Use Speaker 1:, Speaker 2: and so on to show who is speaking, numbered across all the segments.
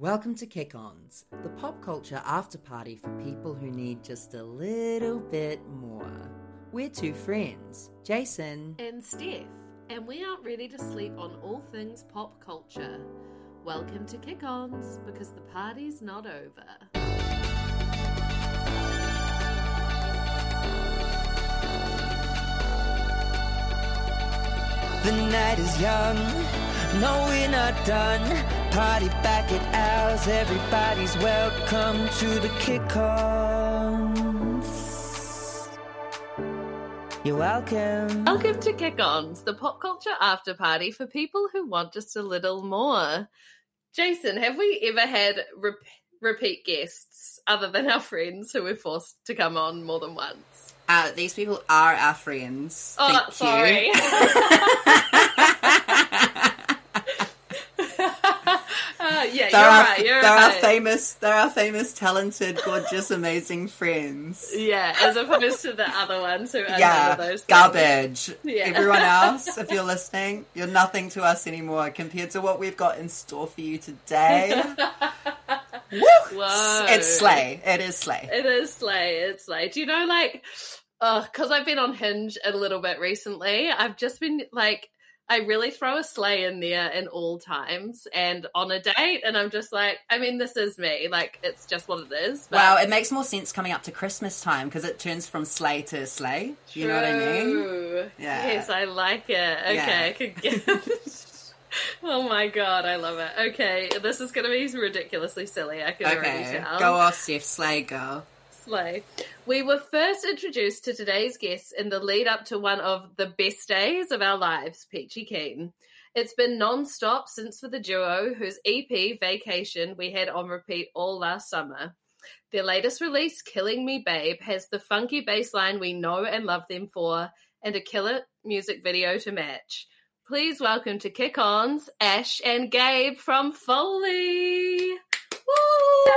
Speaker 1: Welcome to Kick Ons, the pop culture after party for people who need just a little bit more. We're two friends, Jason.
Speaker 2: and Steph, and we aren't ready to sleep on all things pop culture. Welcome to Kick Ons because the party's not over.
Speaker 1: The night is young, no, we're not done. Party back at ours, everybody's welcome to the Kick Ons. You're welcome.
Speaker 2: Welcome to Kick Ons, the pop culture after party for people who want just a little more. Jason, have we ever had rep- repeat guests other than our friends who we're forced to come on more than once?
Speaker 3: Uh, these people are our friends.
Speaker 2: Oh,
Speaker 3: Thank
Speaker 2: sorry. you're
Speaker 3: They're, our,
Speaker 2: right.
Speaker 3: They're our famous, they're our famous, talented, gorgeous, amazing friends.
Speaker 2: Yeah, as opposed to the other ones who are
Speaker 3: Yeah,
Speaker 2: those things.
Speaker 3: garbage.
Speaker 2: Yeah.
Speaker 3: Everyone else, if you're listening, you're nothing to us anymore compared to what we've got in store for you today. Woo!
Speaker 2: Whoa.
Speaker 3: It's slay. It is slay.
Speaker 2: It is slay. It's slay. Do you know, like, oh, because I've been on Hinge a little bit recently, I've just been like, I really throw a sleigh in there in all times and on a date, and I'm just like, I mean, this is me. Like, it's just what it is. But
Speaker 3: Wow, it makes more sense coming up to Christmas time because it turns from sleigh to slay. You know what I mean? Yeah.
Speaker 2: Yes, I like it. Okay,
Speaker 3: Yeah.
Speaker 2: I could get. oh my god, I love it. Okay, this is going to be ridiculously silly. I can already
Speaker 3: Okay,
Speaker 2: tell.
Speaker 3: go off, Steph. Slay, girl.
Speaker 2: Slay. We were first introduced to today's guests in the lead up to one of the best days of our lives, Peachy Keen. It's been non stop since for the duo, whose EP, Vacation, we had on repeat all last summer. Their latest release, Killing Me Babe, has the funky bass line we know and love them for, and a killer music video to match. Please welcome to Kick Ons, Ash and Gabe from Foley. Woo!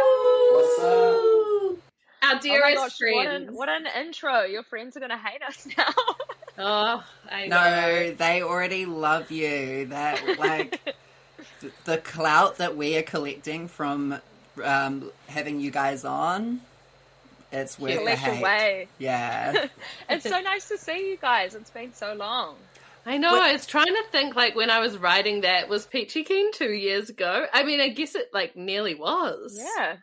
Speaker 4: What's up?
Speaker 2: Our
Speaker 5: Oh
Speaker 2: dearest
Speaker 5: my gosh, what an, what an intro. Your friends are going to hate us now.
Speaker 2: Oh, I know.
Speaker 3: No, they already love you. That like th- the clout that we are collecting from um, having you guys on. It's worth the
Speaker 5: Collect
Speaker 3: hate.
Speaker 5: away.
Speaker 3: Yeah.
Speaker 5: It's so nice to see you guys. It's been so long.
Speaker 2: I know.
Speaker 3: What-
Speaker 2: I was trying to think like when I was writing that was Peachy Keen two years ago. I mean, I guess it like nearly was.
Speaker 5: Yeah.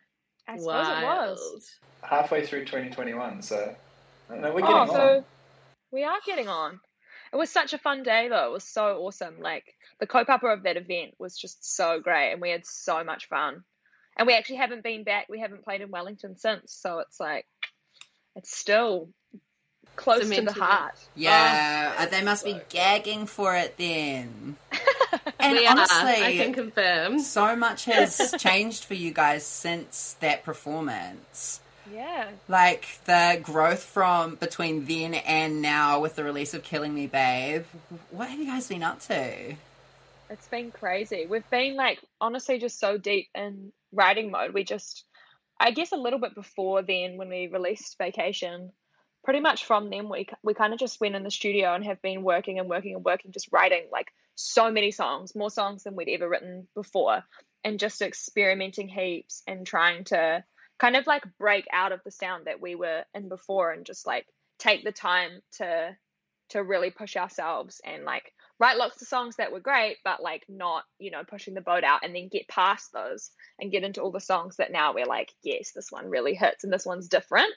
Speaker 5: I suppose it was.
Speaker 2: Wild.
Speaker 4: halfway through 2021, so I don't know, we're
Speaker 5: Oh,
Speaker 4: getting on.
Speaker 5: so we are getting on. It was such a fun day, though. It was so awesome. Like, the co-papa of that event was just so great, and we had so much fun. And we actually haven't been back. We haven't played in Wellington since, so it's like, it's still close to the
Speaker 2: Cemented.
Speaker 5: heart.
Speaker 3: Yeah.
Speaker 2: Oh,
Speaker 3: uh, they must be gagging for it then. And
Speaker 2: we are.
Speaker 3: honestly,
Speaker 2: I can confirm.
Speaker 3: so much has changed for you guys since that performance.
Speaker 5: Yeah.
Speaker 3: Like the growth from between then and now with the release of Killing Me Babe. What have you guys been up to?
Speaker 5: It's been crazy. We've been like honestly just so deep in writing mode. We just, I guess, a little bit before then when we released Vacation. Pretty much from then we we kind of just went in the studio and have been working and working and working, just writing like so many songs, more songs than we'd ever written before, and just experimenting heaps and trying to kind of like break out of the sound that we were in before and just like take the time to to really push ourselves and like write lots of songs that were great, but like not, you know, pushing the boat out and then get past those and get into all the songs that now we're like, yes, this one really hits and this one's different.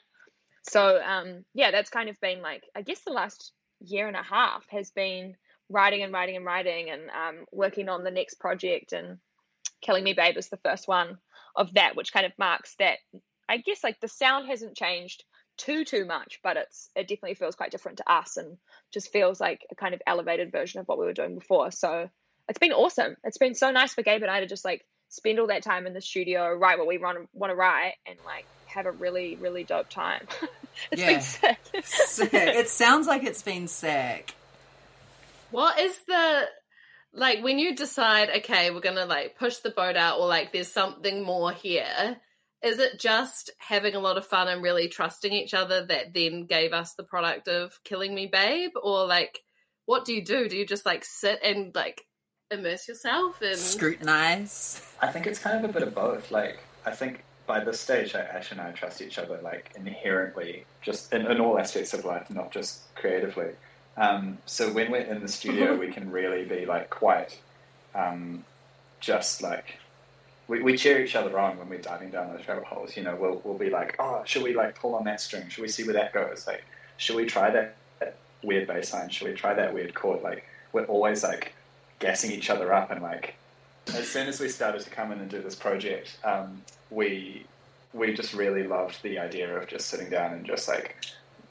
Speaker 5: So um yeah, that's kind of been like I guess the last year and a half has been writing and writing and writing and um working on the next project and Killing Me Babe is the first one of that, which kind of marks that I guess like the sound hasn't changed too too much, but it's it definitely feels quite different to us and just feels like a kind of elevated version of what we were doing before. So it's been awesome. It's been so nice for Gabe and I to just like spend all that time in the studio, write what we want want to write, and like have a really really dope time. it's
Speaker 3: Yeah.
Speaker 5: been sick.
Speaker 3: Sick. It sounds like it's been sick.
Speaker 2: What is the like when you decide, okay, we're gonna like push the boat out, or like there's something more here? Is it just having a lot of fun and really trusting each other that then gave us the product of Killing Me Babe, or like what do you do? Do you just like sit and like immerse yourself and
Speaker 3: Scrutinize.
Speaker 4: I think it's kind of a bit of both. Like, I think by this stage, like, Ash and I trust each other, like, inherently, just in, in all aspects of life, not just creatively. Um, so when we're in the studio, we can really be, like, quite um, just, like, we, we cheer each other on when we're diving down those rabbit holes. You know, we'll, we'll be like, oh, should we, like, pull on that string? Should we see where that goes? Like, should we try that, that weird bass line? Should we try that weird chord? Like, we're always, like, gassing each other up and, like, as soon as we started to come in and do this project, um, we we just really loved the idea of just sitting down and just like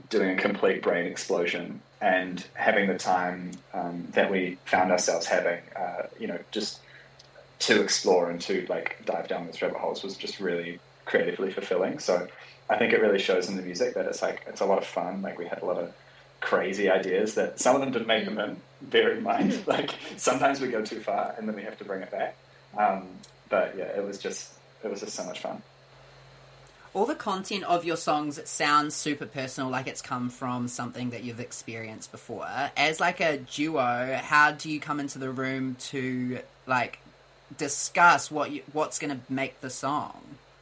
Speaker 4: doing a complete brain explosion and having the time um, that we found ourselves having, uh, you know, just to explore and to like dive down those rabbit holes was just really creatively fulfilling. So I think it really shows in the music that it's like it's a lot of fun. Like we had a lot of crazy ideas that some of them didn't make them in. Bear in mind, like sometimes we go too far and then we have to bring it back. Um, but yeah, it was just it was just so much fun.
Speaker 3: All the content of your songs sounds super personal, like it's come from something that you've experienced before. As like a duo, how do you come into the room to like discuss what you, what's going to make the song?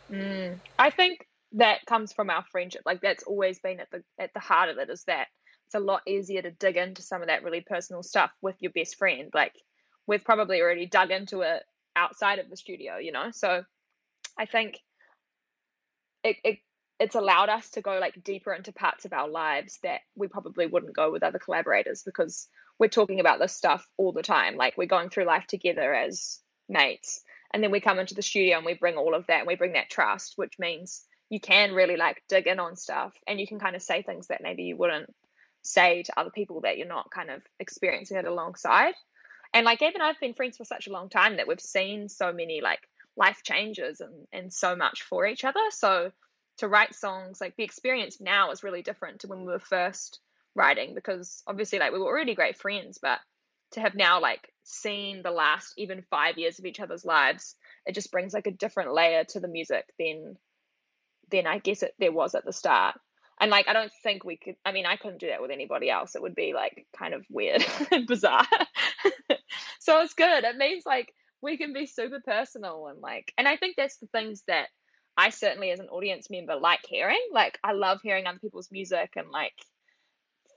Speaker 5: Mm. I think that comes from our friendship. Like that's always been at the at the heart of it. Is that it's a lot easier to dig into some of that really personal stuff with your best friend. Like we've probably already dug into it outside of the studio, you know. So I think it, it it's allowed us to go like deeper into parts of our lives that we probably wouldn't go with other collaborators because we're talking about this stuff all the time. Like we're going through life together as mates. And then we come into the studio and we bring all of that and we bring that trust, which means you can really like dig in on stuff and you can kind of say things that maybe you wouldn't say to other people that you're not kind of experiencing it alongside. And like Gabe and I've been friends for such a long time that we've seen so many like life changes and, and so much for each other. So to write songs, like the experience now is really different to when we were first writing because obviously like we were already great friends, but to have now like seen the last even five years of each other's lives, it just brings like a different layer to the music than than I guess it there was at the start. And like I don't think we could I mean I couldn't do that with anybody else. It would be like kind of weird and bizarre. so it's good. It means like we can be super personal and like and I think that's the things that I certainly as an audience member like hearing. Like I love hearing other people's music and like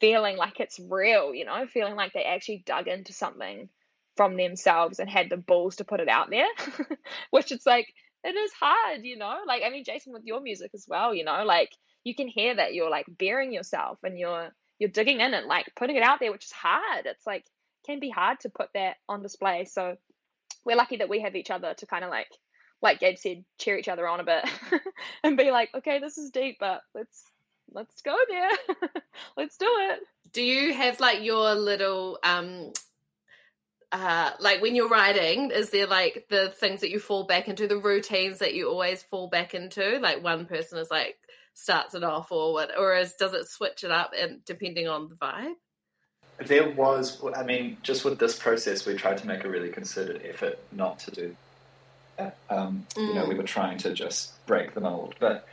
Speaker 5: feeling like it's real, you know, feeling like they actually dug into something from themselves and had the balls to put it out there. Which it's like it is hard, you know. Like I mean Jason with your music as well, you know, like you can hear that you're like bearing yourself and you're you're digging in and like putting it out there, which is hard. It's like can be hard to put that on display. So we're lucky that we have each other to kind of like like Gabe said, cheer each other on a bit and be like, okay, this is deep, but let's let's go there. let's do it.
Speaker 2: Do you have like your little um uh like when you're writing, is there like the things that you fall back into, the routines that you always fall back into? Like one person is like starts it off or what or is does it switch it up and depending on the vibe?
Speaker 4: There was, I mean, just with this process, we tried to make a really concerted effort not to do that. Um, mm. You know, we were trying to just break the mold. But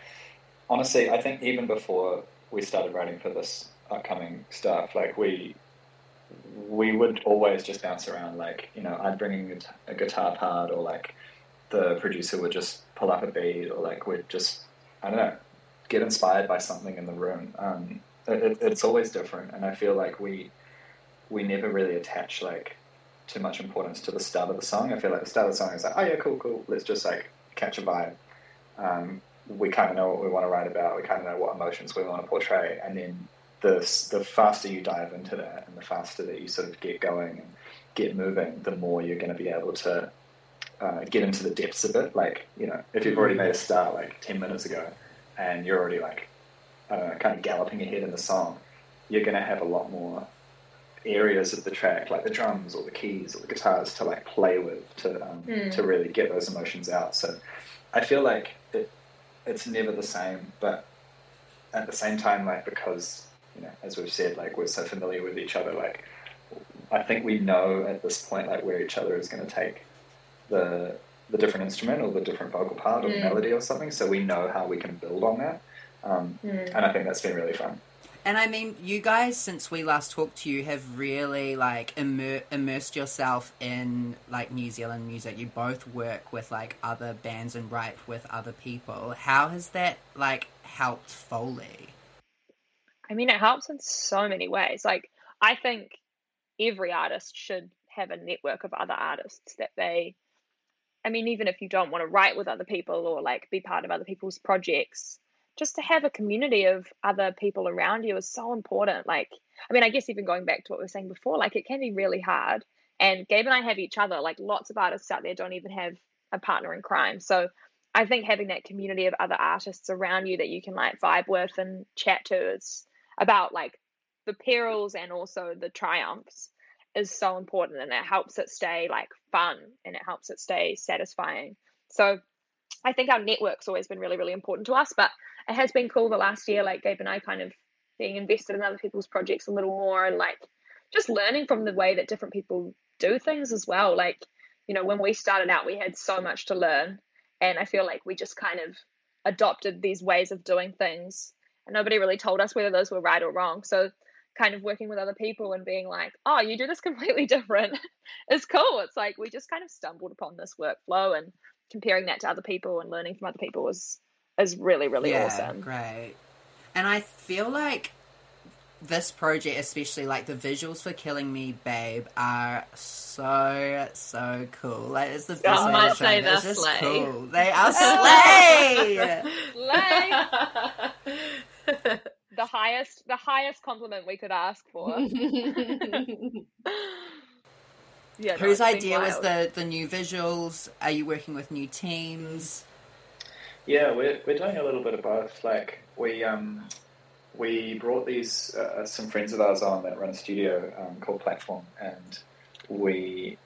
Speaker 4: honestly, I think even before we started writing for this upcoming stuff, like we we would always just bounce around. Like, you know, I'd bring in a guitar part, or like the producer would just pull up a beat, or like we'd just, I don't know, get inspired by something in the room. Um, it, it's always different, and I feel like we we never really attach like too much importance to the start of the song. I feel like the start of the song is like, oh yeah, cool, cool. Let's just like catch a vibe. Um, we kind of know what we want to write about. We kind of know what emotions we want to portray, and then the the faster you dive into that, and the faster that you sort of get going and get moving, the more you're going to be able to uh, get into the depths of it. Like you know, if you've already made a start like ten minutes ago, and you're already like I don't know, kind of galloping ahead in the song, you're going to have a lot more areas of the track, like the drums or the keys or the guitars, to like play with to um, mm. to really get those emotions out. So I feel like it it's never the same, but at the same time, like because you know, as we've said, like we're so familiar with each other, like I think we know at this point like where each other is going to take the the different instrument or the different vocal part or mm. melody or something. So we know how we can build on that, um, mm. and I think that's been really fun.
Speaker 3: And I mean, you guys, since we last talked to you, have really like immer- immersed yourself in like New Zealand music. You both work with like other bands and write with other people. How has that like helped Foley?
Speaker 5: I mean, it helps in so many ways. Like, I think every artist should have a network of other artists that they, I mean, even if you don't want to write with other people or like be part of other people's projects, just to have a community of other people around you is so important. Like, I mean, I guess even going back to what we were saying before, like it can be really hard. And Gabe and I have each other. Like lots of artists out there don't even have a partner in crime. So I think having that community of other artists around you that you can like vibe with and chat to is about like the perils and also the triumphs is so important and it helps it stay like fun and it helps it stay satisfying. So I think our network's always been really, really important to us. But it has been cool the last year, like Gabe and I kind of being invested in other people's projects a little more and like just learning from the way that different people do things as well. Like, you know, when we started out, we had so much to learn. And I feel like we just kind of adopted these ways of doing things. And nobody really told us whether those were right or wrong. So, kind of working with other people and being like, oh, you do this completely different is cool. It's like we just kind of stumbled upon this workflow and comparing that to other people and learning from other people was is really really
Speaker 3: yeah,
Speaker 5: awesome.
Speaker 3: Great. And I feel like this project, especially like the visuals for "Killing Me, Babe," are so so cool. Like it's the best
Speaker 2: I
Speaker 3: way
Speaker 2: might
Speaker 3: to
Speaker 2: say
Speaker 3: it.
Speaker 2: they're
Speaker 3: It's just
Speaker 2: slay.
Speaker 3: cool. They are slay.
Speaker 5: Slay! the highest the highest compliment we could ask for. yeah,
Speaker 3: Whose
Speaker 5: it's
Speaker 3: idea was the the new visuals? Are you working with new teams?
Speaker 4: Yeah, we're we're doing a little bit of both. Like we um we brought these uh, some friends of ours on that run a studio um, called Platform, and we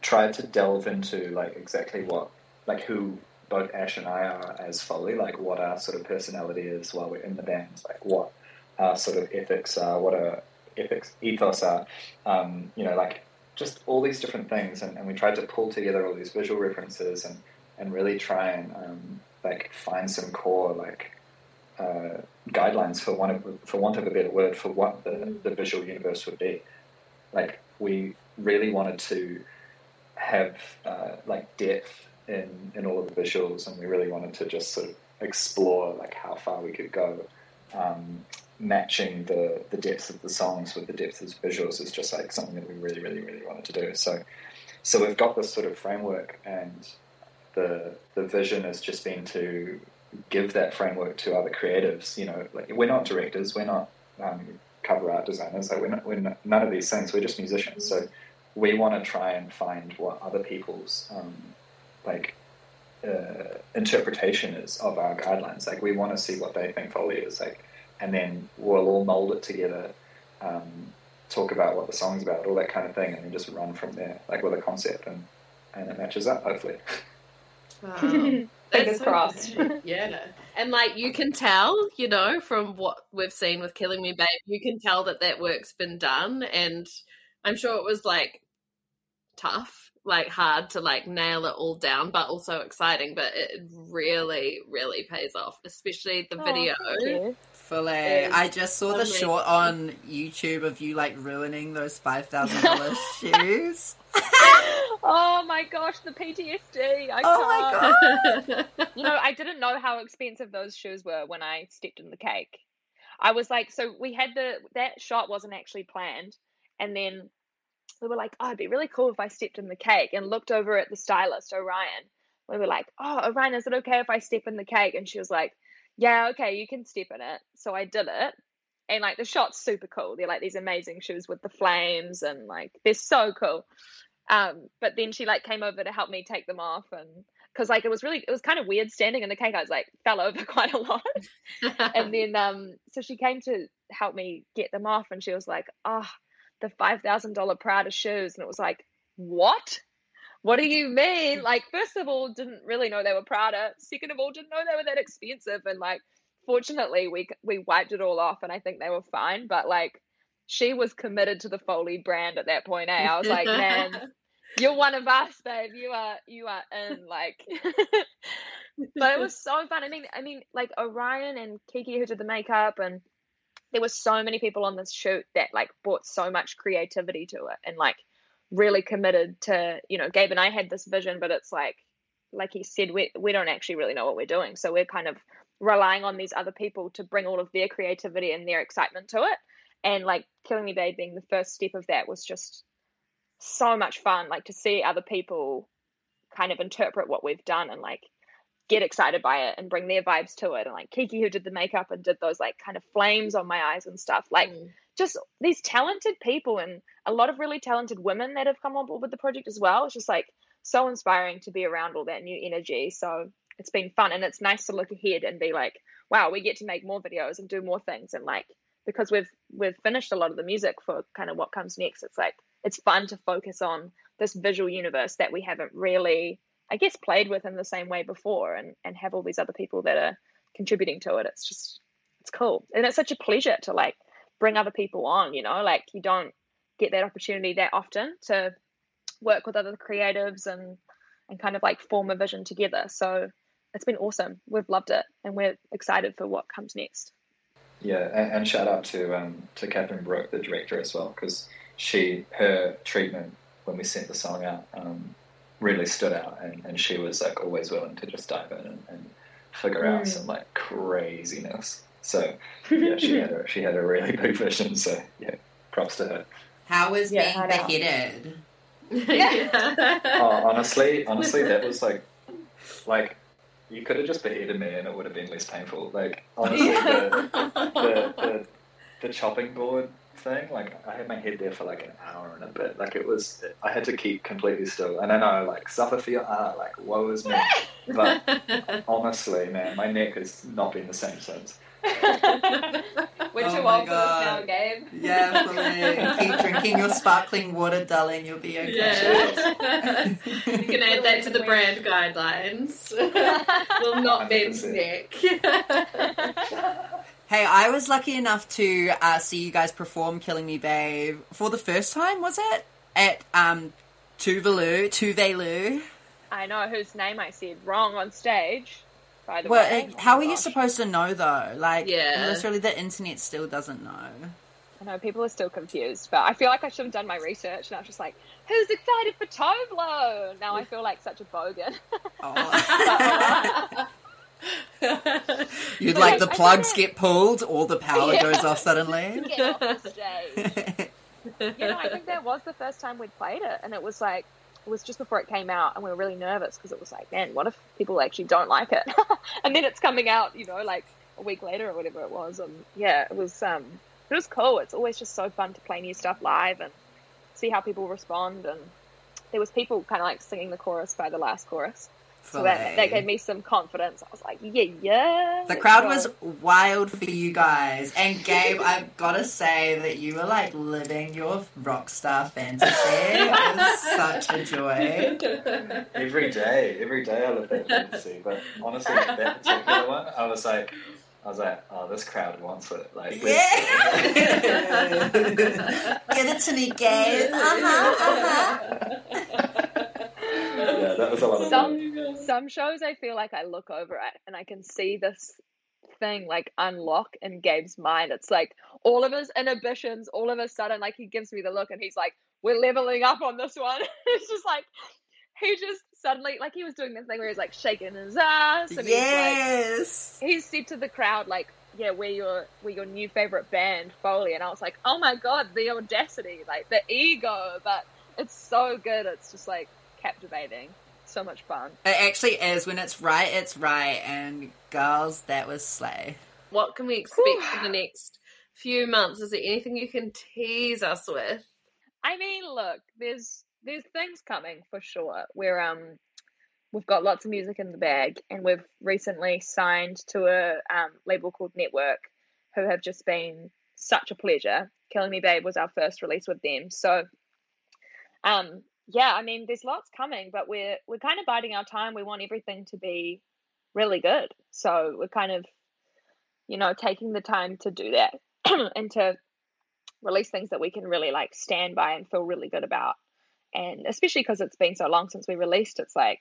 Speaker 4: tried to delve into like exactly what like who both Ash and I are as Foley, like what our sort of personality is while we're in the band, like what our sort of ethics are, what our ethics ethos are, um, you know, like just all these different things, and, and we tried to pull together all these visual references and and really try and um, like find some core like uh, guidelines for one of for want of a better word for what the, the visual universe would be. Like we really wanted to have uh, like depth in in all of the visuals, and we really wanted to just sort of explore like how far we could go. Um, matching the the depth of the songs with the depth of the visuals is just like something that we really, really, really wanted to do. So, so we've got this sort of framework, and the the vision has just been to give that framework to other creatives. You know, like we're not directors, we're not um, cover art designers, like we're, not, we're not, none of these things. We're just musicians. So we want to try and find what other people's um, like uh, interpretation is of our guidelines. Like we want to see what they think Foley is like, and then we'll all mold it together. Um, talk about what the song's about, all that kind of thing, and then just run from there, like with a concept, and and it matches up hopefully.
Speaker 2: Wow.
Speaker 5: Fingers
Speaker 2: so
Speaker 5: crossed.
Speaker 2: good. Yeah. And like you can tell, you know, from what we've seen with Killing Me Babe, you can tell that that work's been done. And I'm sure it was like tough, like hard to like nail it all down, but also exciting. But it really, really pays off, especially the
Speaker 5: Oh,
Speaker 2: video.
Speaker 5: Thank you.
Speaker 3: Fully.
Speaker 2: Is
Speaker 3: I just saw the short on YouTube of you like ruining those five thousand dollars shoes.
Speaker 5: oh my gosh, the PTSD! I
Speaker 3: Oh my god!
Speaker 5: You know, I didn't know how expensive those shoes were when I stepped in the cake. I was like, so we had the that shot wasn't actually planned, and then we were like, oh, it'd be really cool if I stepped in the cake, and looked over at the stylist Orion. We were like, oh, Orion, is it okay if I step in the cake? And she was like, yeah, okay, you can step in it. So I did it, and like the shot's super cool. They're like these amazing shoes with the flames, and like they're so cool. Um, but then she like came over to help me take them off, and because like it was really it was kind of weird standing in the cake. I was like fell over quite a lot, and then um, so she came to help me get them off, and she was like, "Oh, the five thousand dollar Prada shoes," and it was like, "What? What do you mean?" Like, first of all, didn't really know they were Prada. Second of all, didn't know they were that expensive, and like, fortunately, we we wiped it all off, and I think they were fine. But like, she was committed to the Foley brand at that point. Eh? I was like, man you're one of us, babe. You are you are in like but it was so fun. I mean I mean like Orion and Kiki who did the makeup and there were so many people on this shoot that like brought so much creativity to it and like really committed to you know gabe and i had this vision but it's like like he said we, we don't actually really know what we're doing. So we're kind of relying on these other people to bring all of their creativity and their excitement to it. And like killing me babe being the first step of that was just so much fun like to see other people kind of interpret what we've done and like get excited by it and bring their vibes to it. And like kiki who did the makeup and did those like kind of flames on my eyes and stuff like mm. Just these talented people and a lot of really talented women that have come on board with the project as well it's just like so inspiring to be around all that new energy so it's been fun and it's nice to look ahead and be like wow we get to make more videos and do more things and like because we've we've finished a lot of the music for kind of what comes next it's like it's fun to focus on this visual universe that we haven't really I guess played with in the same way before and and have all these other people that are contributing to it. It's just it's cool. And it's such a pleasure to like bring other people on, you know, like you don't get that opportunity that often to work with other creatives and and kind of like form a vision together. So it's been awesome. We've loved it and we're excited for what comes next.
Speaker 4: Yeah, and, and shout out to um, to Catherine Brook, the director, as well, because she her treatment when we sent the song out um, really stood out, and, and she was like always willing to just dive in and, and figure mm. out some like craziness. So yeah, she had a she had a really big vision. So yeah, props to her.
Speaker 3: How was yeah, being beheaded?
Speaker 4: yeah. oh, honestly, honestly, that was like, like you could have just beheaded me and it would have been less painful. Like honestly, the, the, the, the chopping board thing. Like I had my head there for like an hour and a bit. Like it was, I had to keep completely still. And I know, like suffer for your art, like woe is me. But honestly, man, my neck has not been the same since.
Speaker 5: Which oh welcome now, Gabe.
Speaker 3: Yeah, Keep drinking your sparkling water, darling. You'll be okay.
Speaker 2: Yeah. you can add that to the brand guidelines. Will not bend neck.
Speaker 3: Hey, I was lucky enough to uh, see you guys perform "Killing Me, Babe" for the first time. Was it at um, Tuvalu? Tuvalu.
Speaker 5: I know whose name I said wrong on stage. By the
Speaker 3: well,
Speaker 5: way,
Speaker 3: oh how are you supposed to know though? Like, yeah. literally, the internet still doesn't know.
Speaker 5: I know people are still confused, but I feel like I should have done my research. And I was just like, "Who's excited for Tovlo?" Now I feel like such a bogan. Oh.
Speaker 3: You'd like the plugs get pulled, all the power yeah. goes off suddenly.
Speaker 5: Get off stage. you know, I think that was the first time we'd played it, and it was like it was just before it came out, and we were really nervous because it was like, man, what if people actually don't like it? and then it's coming out, you know, like a week later or whatever it was, and yeah, it was um, it was cool. It's always just so fun to play new stuff live and see how people respond. And there was people kind of like singing the chorus by the last chorus. So that, that, gave me some confidence. I was like, yeah, yeah.
Speaker 3: The crowd go. was wild for you guys. And Gabe, I've got to say that you were like living your rock star fantasy. it was such a joy.
Speaker 4: Every day, every day I live that fantasy. But honestly, that particular one, I was like, I was like, oh, this crowd wants it. Like,
Speaker 3: yeah. Give it to me, Gabe. Uh huh. Uh
Speaker 4: huh yeah, that was a lot of
Speaker 5: some, fun. Some shows I feel like I look over at and I can see this thing like unlock in Gabe's mind. It's like all of his inhibitions, all of a sudden, like he gives me the look and he's like, We're leveling up on this one. it's just like he just suddenly like he was doing this thing where he's like shaking his ass and
Speaker 3: yes.
Speaker 5: he's like he's said to the crowd like yeah we're your we're your new favorite band foley and i was like oh my god the audacity like the ego but it's so good it's just like captivating. So much fun.
Speaker 3: It actually is. When it's right, it's right. And girls, that was slay.
Speaker 2: What can we expect for the next few months? Is there anything you can tease us with?
Speaker 5: I mean, look, there's there's things coming for sure. We're um we've got lots of music in the bag, and we've recently signed to a um, label called Network, who have just been such a pleasure. Killing Me Babe was our first release with them, so um yeah, I mean, there's lots coming, but we're we're kind of biding our time. We want everything to be really good, so we're kind of, you know, taking the time to do that and to release things that we can really like stand by and feel really good about. And especially because it's been so long since we released, it's like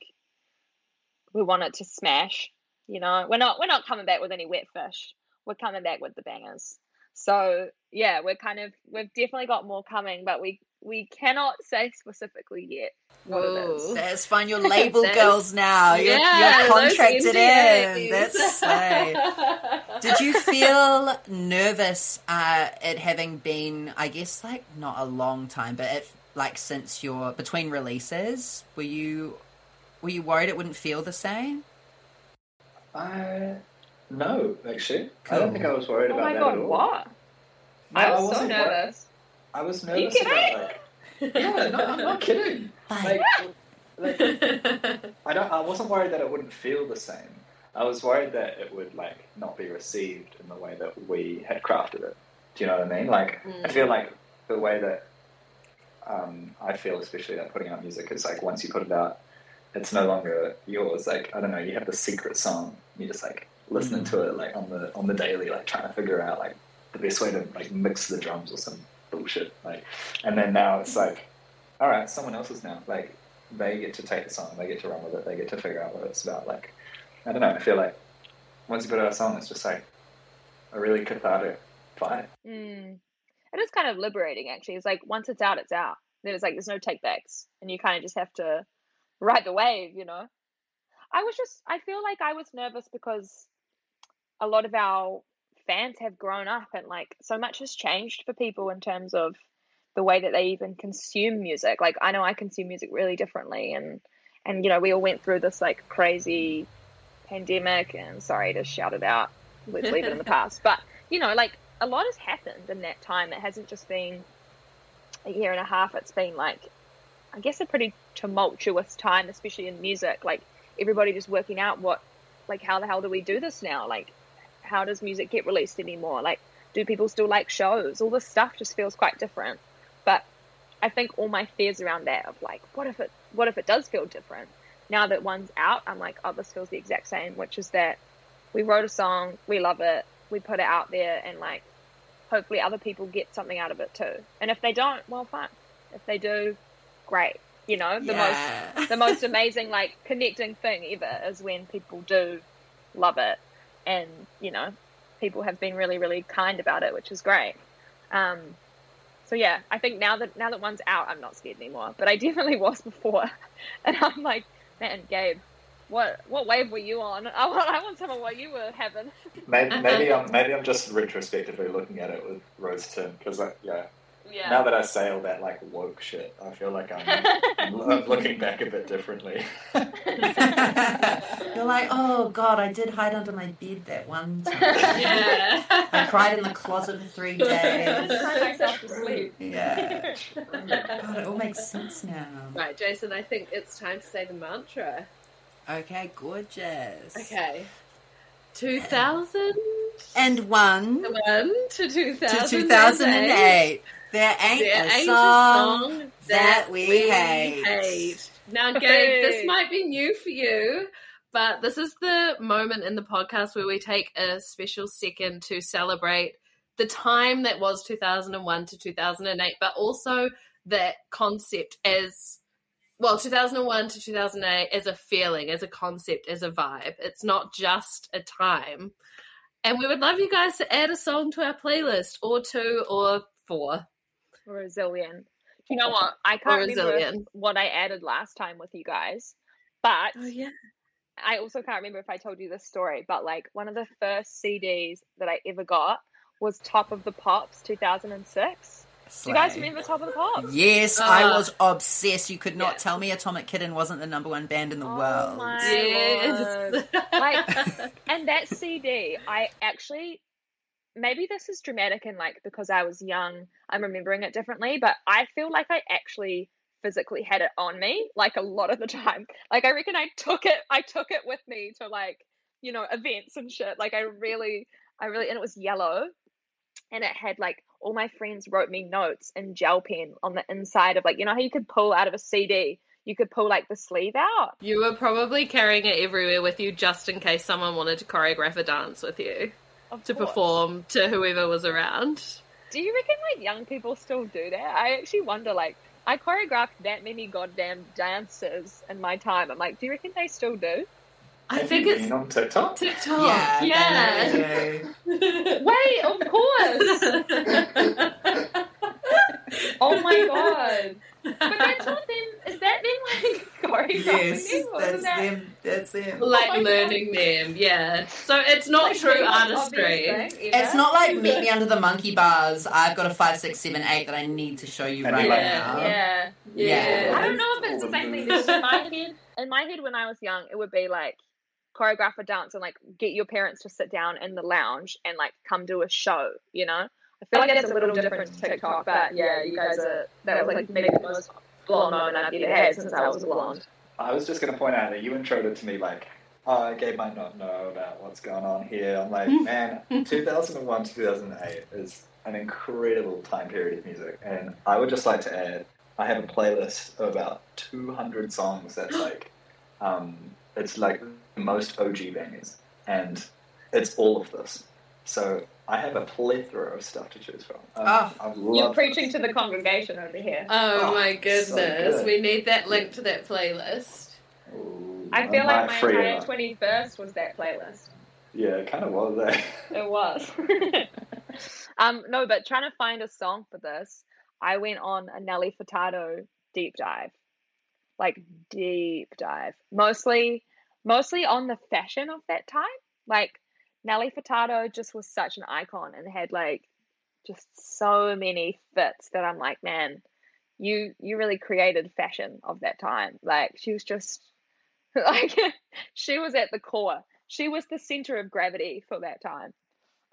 Speaker 5: we want it to smash. You know, we're not we're not coming back with any wet fish. We're coming back with the bangers. So yeah, we're kind of we've definitely got more coming, but we we cannot say specifically yet what it is.
Speaker 2: Whoa.
Speaker 3: That's fine. You're label girls now. You're,
Speaker 2: Yeah,
Speaker 3: you're contracted in. That's slay. Did you feel nervous uh, at having been, I guess, like not a long time, but it, like since your between releases, were you were you worried it wouldn't feel the same?
Speaker 4: I no, actually, I don't think I was worried
Speaker 5: Oh
Speaker 4: about
Speaker 5: my
Speaker 4: that
Speaker 5: god,
Speaker 4: at all.
Speaker 5: what?
Speaker 4: No,
Speaker 5: I
Speaker 4: I
Speaker 5: was so
Speaker 4: wasn't wor-
Speaker 5: nervous.
Speaker 4: I was
Speaker 5: Are you
Speaker 4: nervous about
Speaker 5: kidding?
Speaker 4: like yeah, no, I'm not kidding.
Speaker 3: Like,
Speaker 4: Like, like I don't. I wasn't worried that it wouldn't feel the same. I was worried that it would like not be received in the way that we had crafted it. Do you know what I mean? Like, I feel like the way that um, I feel, especially like putting out music, is like once you put it out, it's no longer yours. Like, I don't know, you have the secret song. You just like listening to it like on the on the daily, like trying to figure out like the best way to like mix the drums or some bullshit. Like, and then now it's like, all right, someone else's now. Like, they get to take the song, they get to run with it, they get to figure out what it's about. Like, I don't know. I feel like once you put out a song, it's just like a really cathartic vibe.
Speaker 5: Mm. It is kind of liberating, actually. It's like once it's out, it's out. Then it's like there's no takebacks, and you kind of just have to ride the wave, you know. I was just, I feel like I was nervous because a lot of our fans have grown up, and like so much has changed for people in terms of the way that they even consume music. Like I know I consume music really differently, and and you know we all went through this like crazy pandemic, and sorry to shout it out, let's leave it in the past, but you know like a lot has happened in that time. It hasn't just been a year and a half. It's been like, I guess, a pretty tumultuous time, especially in music. Like everybody just working out what, like, how the hell do we do this now? Like, how does music get released anymore? Like, do people still like shows? All this stuff just feels quite different. But I think all my fears around that of like, what if it, what if it does feel different? Now that one's out, I'm like, oh, this feels the exact same, which is that we wrote a song, we love it, we put it out there, and like, hopefully other people get something out of it too. And if they don't, well, fine. If they do, great. You know, the
Speaker 3: Yeah.
Speaker 5: most the most amazing like connecting thing ever is when people do love it, and you know, people have been really really kind about it, which is great. Um, so yeah, I think now that now that one's out, I'm not scared anymore. But I definitely was before, and I'm like, man, Gabe. What what wave were you on? I want I want some of what you were having.
Speaker 4: Maybe, maybe I'm maybe I'm just retrospectively looking at it with rose tint because like, yeah,
Speaker 5: Yeah.
Speaker 4: now that I say all that like woke shit, I feel like I'm, I'm, I'm looking back a bit differently.
Speaker 3: You're like, oh god, I did hide under my bed that one time.
Speaker 2: yeah.
Speaker 3: I cried in the closet for three days.
Speaker 5: Cry myself to sleep.
Speaker 3: Yeah. God, it all makes sense now.
Speaker 2: Right, Jason, I think it's time to say the mantra.
Speaker 3: Okay, gorgeous.
Speaker 2: Okay. 2000
Speaker 3: And one
Speaker 2: to 2008.
Speaker 3: to 2008. There ain't
Speaker 2: There
Speaker 3: a
Speaker 2: ain't
Speaker 3: song that we hate.
Speaker 2: hate. Now, Gabe, this might be new for you, but this is the moment in the podcast where we take a special second to celebrate the time that was 2001 to 2008, but also that concept as well, 2001 to 2008 as a feeling, as a concept, as a vibe. It's not just a time. And we would love you guys to add a song to our playlist, or two, or four.
Speaker 5: Or a zillion. Do you know what? I
Speaker 2: Or
Speaker 5: can't
Speaker 2: a
Speaker 5: remember what I added last time with you guys, but
Speaker 2: Oh, yeah.
Speaker 5: I also can't remember if I told you this story. But like one of the first CDs that I ever got was Top of the Pops 2006. Do you guys remember Top of the Pops?
Speaker 3: Yes, I
Speaker 2: Ah.
Speaker 3: was obsessed. You could not
Speaker 2: Yeah.
Speaker 3: tell me Atomic Kitten wasn't the number one band in the
Speaker 5: Oh
Speaker 3: world.
Speaker 5: my-
Speaker 2: Yes.
Speaker 5: word. Like- And that CD, I actually maybe this is dramatic and like because I was young, I'm remembering it differently, but I feel like I actually physically had it on me like a lot of the time. Like I reckon I took it I took it with me to like, you know, events and shit. Like I really I really and it was yellow and it had like all my friends wrote me notes in gel pen on the inside of like you know how you could pull out of a CD, you could pull like the sleeve out.
Speaker 2: You were probably carrying it everywhere with you just in case someone wanted to choreograph a dance with you
Speaker 5: Of
Speaker 2: to
Speaker 5: course.
Speaker 2: perform to whoever was around.
Speaker 5: Do you reckon like young people still do that? I actually wonder. Like, I choreographed that many goddamn dances in my time. I'm like, do you reckon they still do?
Speaker 2: I
Speaker 4: Have
Speaker 2: think
Speaker 4: it's
Speaker 2: it's
Speaker 4: been on TikTok.
Speaker 2: TikTok.
Speaker 3: yeah,
Speaker 2: Yeah.
Speaker 3: they.
Speaker 5: Wait, of course. oh my god. But that's not them. Is that them like choreographing
Speaker 3: yes, that's
Speaker 5: that...
Speaker 3: them. That's them.
Speaker 2: like
Speaker 5: Oh my
Speaker 2: learning them, yeah. So it's not
Speaker 5: like,
Speaker 2: true artistry.
Speaker 5: thing ever?
Speaker 3: It's not like meet me under the monkey bars. I've got a five, six, seven, eight that I need to show you
Speaker 4: And
Speaker 3: right
Speaker 4: you're like,
Speaker 3: now.
Speaker 5: Yeah.
Speaker 3: Yeah.
Speaker 5: I don't know if it's the same thing. because In my head, in my head, when I was young, it would be like choreograph a dance and like get your parents to sit down in the lounge and like come do a show. You know, I feel like that's a little different to TikTok. But yeah, you guys are that was like maybe the most blonde moment I've ever had since I was blonde.
Speaker 4: I was just going to point out that you introed it to me like, oh, Gabe might not know about what's going on here. I'm like, man, 2001 to 2008 is an incredible time period of music. And I would just like to add, I have a playlist of about 200 songs that's like, um, it's like the most OG bangers. And it's all of this. So I have a plethora of stuff to choose from. Um,
Speaker 3: Oh.
Speaker 5: You're preaching
Speaker 4: this.
Speaker 5: to the congregation over here.
Speaker 2: Oh,
Speaker 4: Oh,
Speaker 2: my
Speaker 4: so
Speaker 2: goodness.
Speaker 4: good.
Speaker 2: we need that link to that playlist.
Speaker 4: Ooh,
Speaker 5: I feel like my entire
Speaker 4: up.
Speaker 5: twenty first was that playlist.
Speaker 4: Yeah, it kind of was. Eh?
Speaker 5: It was. um, no, but trying to find a song for this, I went on a Nelly Furtado deep dive, like deep dive. Mostly, mostly on the fashion of that time. Like Nelly Furtado just was such an icon and had like just so many fits that I'm like, man, you you really created fashion of that time. Like she was just like she was at the core. She was the center of gravity for that time.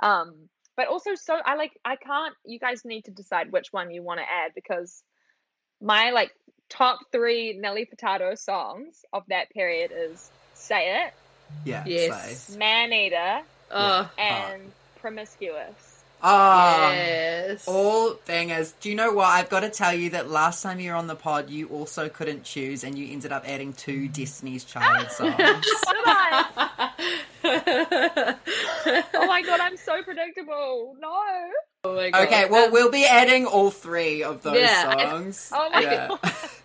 Speaker 5: Um, but also so I like I can't you guys need to decide which one you want to add because my like top three Nelly Furtado songs of that period is Say It,
Speaker 3: Yeah.
Speaker 2: Yes.
Speaker 3: so-
Speaker 5: Maneater,
Speaker 2: Oh,
Speaker 5: and Promiscuous.
Speaker 3: Oh.
Speaker 2: yes.
Speaker 3: All bangers. Do you know what? I've got to tell you that last time you were on the pod, you also couldn't choose, and you ended up adding two Destiny's Child songs.
Speaker 5: What did I? Oh my god, I'm so predictable. No.
Speaker 2: Oh my god.
Speaker 3: okay, well, uh, we'll be adding all three of those
Speaker 2: Yeah, I-
Speaker 3: songs.
Speaker 5: Oh my
Speaker 3: yeah.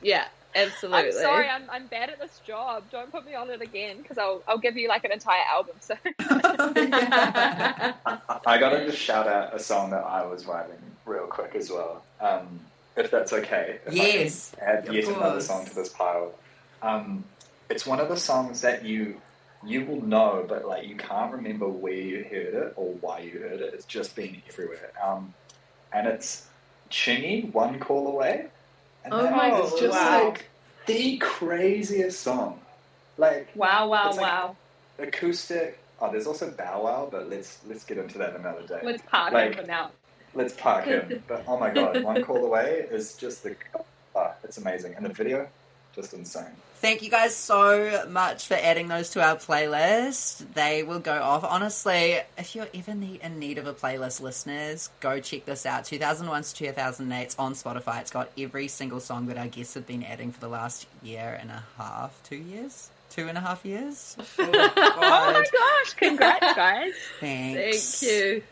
Speaker 2: Yeah, absolutely.
Speaker 5: I'm sorry, I'm, I'm bad at this job. Don't put me on it again because I'll, I'll give you like an entire album. So
Speaker 4: I, I gotta just shout out a song that I was writing real quick as well, um, if that's okay. If
Speaker 3: Yes,
Speaker 4: add
Speaker 3: of
Speaker 4: yet another song to this pile. Um, it's one of the songs that you you will know, but like you can't remember where you heard it or why you heard it. It's just been everywhere. Um, and it's Chingy, One Call Away. And
Speaker 2: Oh my
Speaker 4: is just
Speaker 5: wow.
Speaker 4: like the craziest song. Like
Speaker 5: wow, wow,
Speaker 4: like-
Speaker 5: wow.
Speaker 4: acoustic. Oh, there's also Bow Wow, but let's let's get into that another day.
Speaker 5: Let's park
Speaker 4: Like-
Speaker 5: him for now.
Speaker 4: Let's park him. But oh my god, One Call Away is just the. Oh, it's amazing, and the video, just insane.
Speaker 3: Thank you guys so much for adding those to our playlist. They will go off. Honestly, if you're ever need, in need of a playlist, listeners, go check this out. 2001 to 2008 it's on Spotify. It's got every single song that our guests have been adding for the last year and a half, two years, two and a half years. Oh,
Speaker 5: Oh my gosh, congrats, guys.
Speaker 3: Thanks.
Speaker 2: Thank you.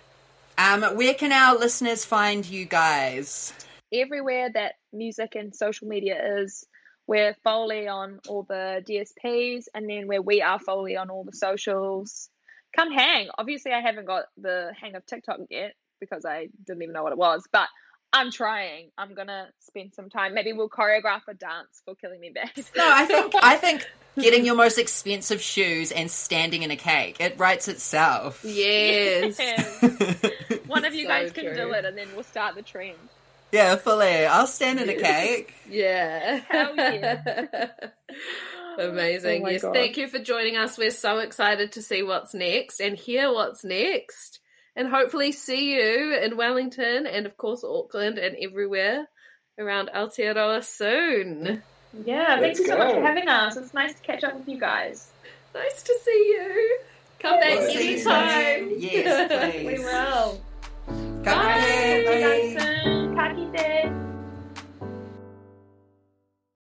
Speaker 3: Um, where can our listeners find you guys?
Speaker 5: Everywhere that music and social media is, we're Foley on all the DSPs, and then where we are Foley on all the socials. Come hang. Obviously, I haven't got the hang of TikTok yet because I didn't even know what it was, but I'm trying. I'm gonna spend some time. Maybe we'll choreograph a dance for Killing Me Bad.
Speaker 3: No, I think I think getting your most expensive shoes and standing in a cake it writes itself.
Speaker 2: Yes.
Speaker 5: One of you
Speaker 2: So
Speaker 5: guys can
Speaker 2: true.
Speaker 5: do it, and then we'll start the trend.
Speaker 3: Yeah, fully. I'll stand in a cake.
Speaker 2: Yeah.
Speaker 5: Hell yeah.
Speaker 2: Amazing.
Speaker 5: Oh
Speaker 2: yes,
Speaker 5: God.
Speaker 2: thank you for joining us. We're so excited to see what's next and hear what's next. And hopefully see you in Wellington and of course Auckland and everywhere around Aotearoa soon.
Speaker 5: Yeah,
Speaker 4: Let's
Speaker 5: thank you so much for having us. It's nice to catch up with you guys.
Speaker 2: Nice to see you. Come back
Speaker 4: Well, see you
Speaker 2: anytime.
Speaker 3: soon. Yes, please.
Speaker 5: We will. Danke, Bye. Bye. die ganzen Kaki-Days.